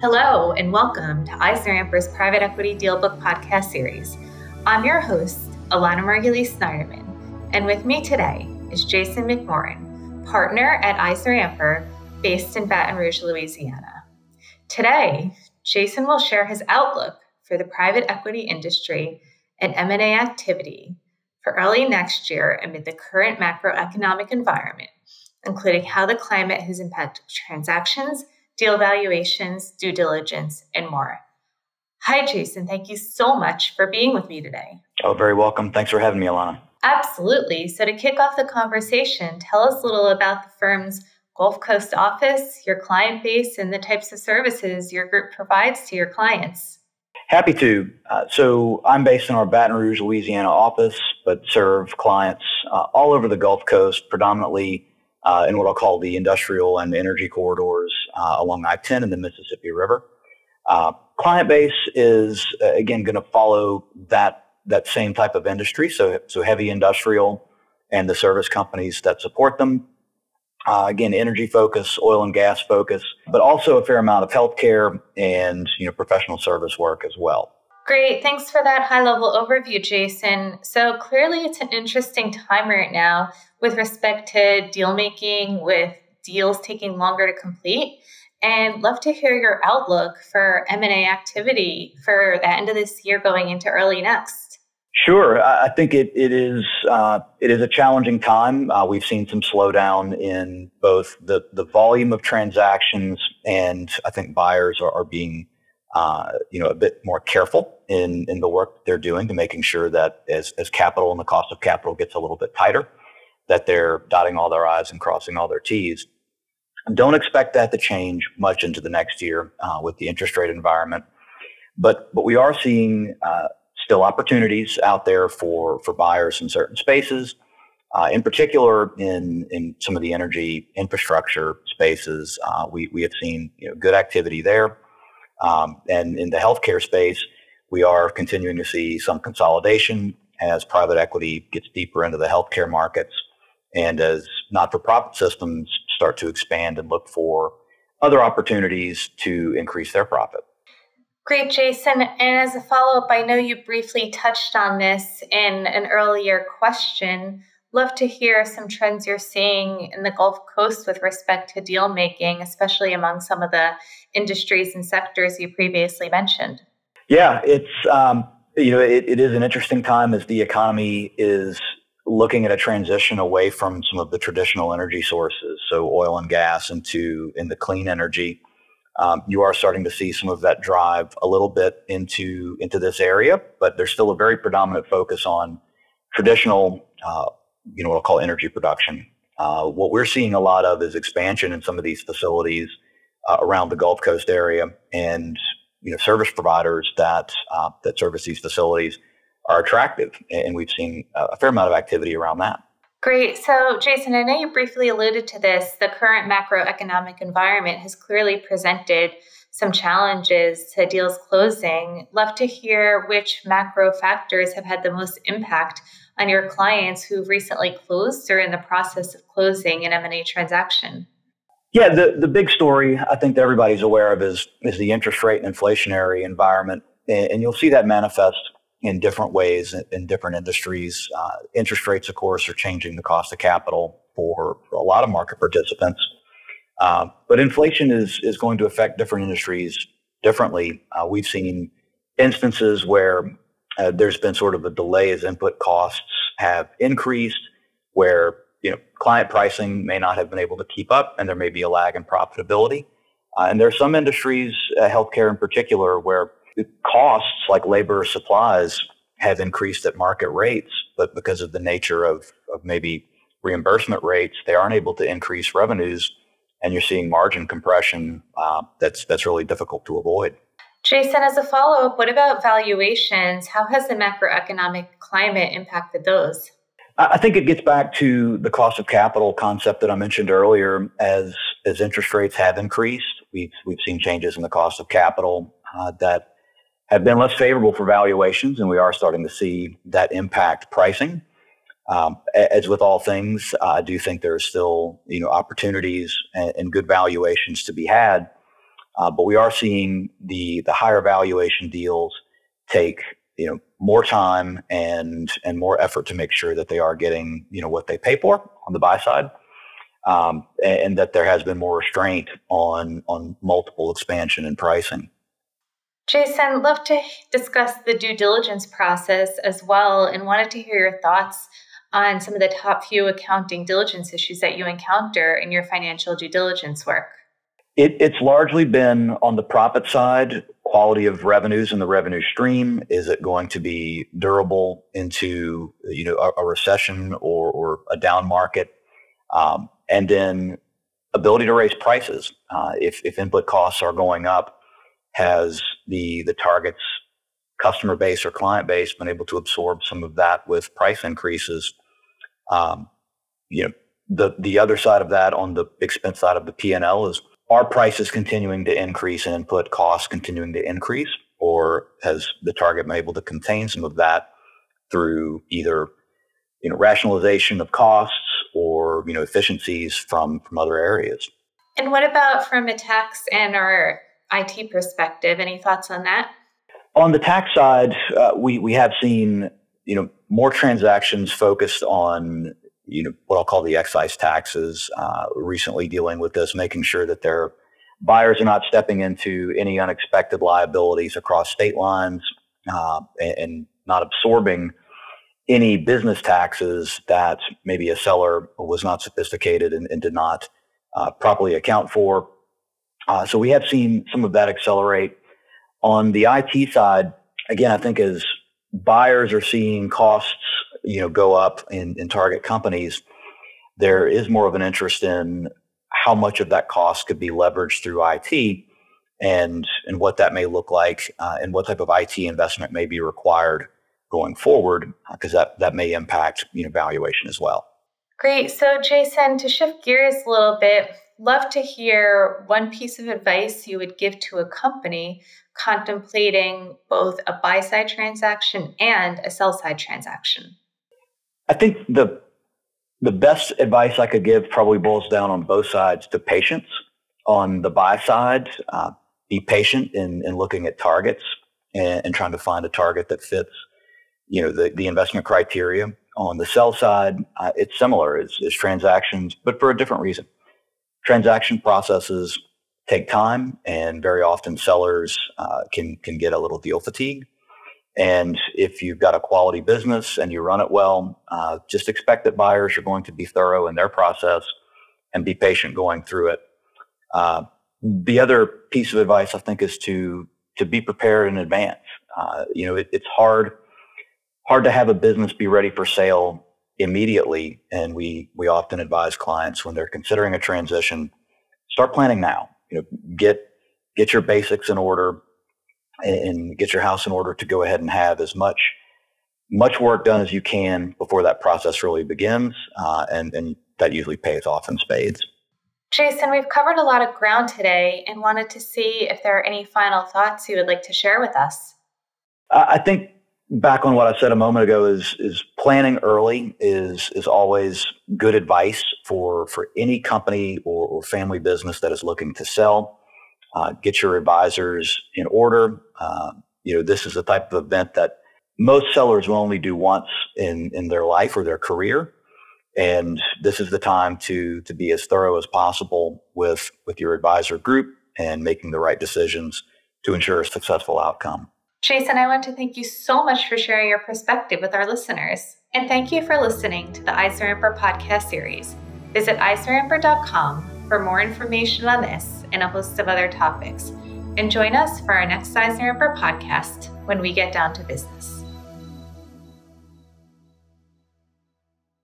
Hello, and welcome to EisnerAmper's Private Equity Deal Book podcast series. I'm your host, Elana Margulies Snyderman, and with me today is Jason MacMorran, partner at EisnerAmper, based in Baton Rouge, Louisiana. Today, Jason will share his outlook for the private equity industry and M&A activity for early next year amid the current macroeconomic environment, including how the climate has impacted transactions deal valuations, due diligence, and more. Hi, Jason. Thank you so much for being with me today. Oh, very welcome. Thanks for having me, Elana. Absolutely. So, to kick off the conversation, tell us a little about the firm's Gulf Coast office, your client base, and the types of services your group provides to your clients. Happy to. Uh, so, I'm based in our Baton Rouge, Louisiana office, but serve clients uh, all over the Gulf Coast, predominantly uh, in what I'll call the industrial and energy corridors uh, along I-10 and the Mississippi River. Uh, client base is uh, again going to follow that that same type of industry, so so heavy industrial and the service companies that support them. Uh, again, energy focus, oil and gas focus, but also a fair amount of healthcare and you know professional service work as well. Great. Thanks for that high level overview, Jason. So clearly, it's an interesting time right now with respect to deal making, with deals taking longer to complete. And love to hear your outlook for M&A activity for the end of this year going into early next. Sure, I think it, it is uh, it is a challenging time. Uh, we've seen some slowdown in both the, the volume of transactions, and I think buyers are, are being uh, you know, a bit more careful in, in the work they're doing to making sure that as, as capital and the cost of capital gets a little bit tighter, that they're dotting all their I's and crossing all their T's. Don't expect that to change much into the next year uh, with the interest rate environment. But, but we are seeing uh, still opportunities out there for, for buyers in certain spaces. Uh, in particular, in, in some of the energy infrastructure spaces, uh, we, we have seen you know, good activity there. Um, and in the healthcare space, we are continuing to see some consolidation as private equity gets deeper into the healthcare markets and as not for profit systems start to expand and look for other opportunities to increase their profit. Great, Jason. And as a follow up, I know you briefly touched on this in an earlier question. Love to hear some trends you're seeing in the Gulf Coast with respect to deal making, especially among some of the industries and sectors you previously mentioned. Yeah, it's um, you know it, it is an interesting time as the economy is looking at a transition away from some of the traditional energy sources, so oil and gas, into in the clean energy. Um, you are starting to see some of that drive a little bit into into this area, but there's still a very predominant focus on traditional uh, you know what I'll call energy production. Uh, what we're seeing a lot of is expansion in some of these facilities uh, around the Gulf Coast area, and you know service providers that uh, that service these facilities are attractive, and we've seen a fair amount of activity around that. Great. So, Jason, I know you briefly alluded to this. The current macroeconomic environment has clearly presented some challenges to deals closing. Love to hear which macro factors have had the most impact on your clients who've recently closed or in the process of closing an M&A transaction? Yeah, the, the big story I think that everybody's aware of is is the interest rate and inflationary environment, and, and you'll see that manifest in different ways in, different industries. Uh, interest rates, of course, are changing the cost of capital for, for a lot of market participants, uh, but inflation is is going to affect different industries differently. Uh, we've seen instances where uh, there's been sort of a delay as input costs have increased, where you know client pricing may not have been able to keep up, and there may be a lag in profitability. Uh, and there are some industries, uh, healthcare in particular, where costs like labor or supplies have increased at market rates, but because of the nature of, of maybe reimbursement rates, they aren't able to increase revenues, and you're seeing margin compression uh, that's that's really difficult to avoid. Jason, as a follow up, what about valuations? How has the macroeconomic climate impacted those? I think it gets back to the cost of capital concept that I mentioned earlier. As as interest rates have increased, we've we've seen changes in the cost of capital uh, that have been less favorable for valuations, and we are starting to see that impact pricing. Um, as with all things, I do think there are still you know opportunities and, and good valuations to be had Uh, but we are seeing the the higher valuation deals take you know more time and and more effort to make sure that they are getting you know what they pay for on the buy side, um, and, and that there has been more restraint on on multiple expansion and pricing. Jason, love to discuss the due diligence process as well, and wanted to hear your thoughts on some of the top few accounting diligence issues that you encounter in your financial due diligence work. It, it's largely been on the profit side, quality of revenues and the revenue stream. Is it going to be durable into you know a, a recession or, or, a down market? Um, and then ability to raise prices. Uh, if, if input costs are going up, has the the target's customer base or client base been able to absorb some of that with price increases? Um, you know, the the other side of that on the expense side of the P and L is are prices continuing to increase and input costs continuing to increase, or has the target been able to contain some of that through either you know rationalization of costs or you know efficiencies from from other areas? And what about from a tax and our IT perspective? Any thoughts on that? On the tax side, uh, we we have seen you know more transactions focused on you know what I'll call the excise taxes. Uh, recently dealing with this, making sure that their buyers are not stepping into any unexpected liabilities across state lines uh, and, and, not absorbing any business taxes that maybe a seller was not sophisticated and, and did not uh, properly account for. Uh, so we have seen some of that accelerate. On the IT side, again, I think as buyers are seeing costs you know go up in, in target companies, there is more of an interest in how much of that cost could be leveraged through IT and and what that may look like uh, and what type of IT investment may be required going forward because uh, that that may impact you know valuation as well. Great. So Jason, to shift gears a little bit, love to hear one piece of advice you would give to a company contemplating both a buy side transaction and a sell side transaction. I think the the best advice I could give probably boils down on both sides to patience. On the buy side, uh, be patient in, in looking at targets and, and, trying to find a target that fits, you know, the, the investment criteria. On the sell side, uh, it's similar. It's transactions, but for a different reason. Transaction processes take time, and very often sellers uh, can can get a little deal fatigue. And if you've got a quality business and you run it well, uh, just expect that buyers are going to be thorough in their process and be patient going through it. Uh, the other piece of advice I think is to to be prepared in advance. Uh, you know, it, it's hard hard to have a business be ready for sale immediately, and we we often advise clients when they're considering a transition, start planning now. You know, get get your basics in order and get your house in order to go ahead and have as much much work done as you can before that process really begins, uh, and, and that usually pays off in spades. Jason, we've covered a lot of ground today and wanted to see if there are any final thoughts you would like to share with us. I think back on what I said a moment ago is is planning early is is always good advice for for any company or, or family business that is looking to sell uh, get your advisors in order. Uh, you know, this is the type of event that most sellers will only do once in, in their life or their career. And this is the time to, to be as thorough as possible with, with your advisor group and making the right decisions to ensure a successful outcome. Jason, I want to thank you so much for sharing your perspective with our listeners. And thank you for listening to the EisnerAmper podcast series. Visit EisnerAmper.com for more information on this and a host of other topics. And join us for our next EisnerAmper podcast when we get down to business.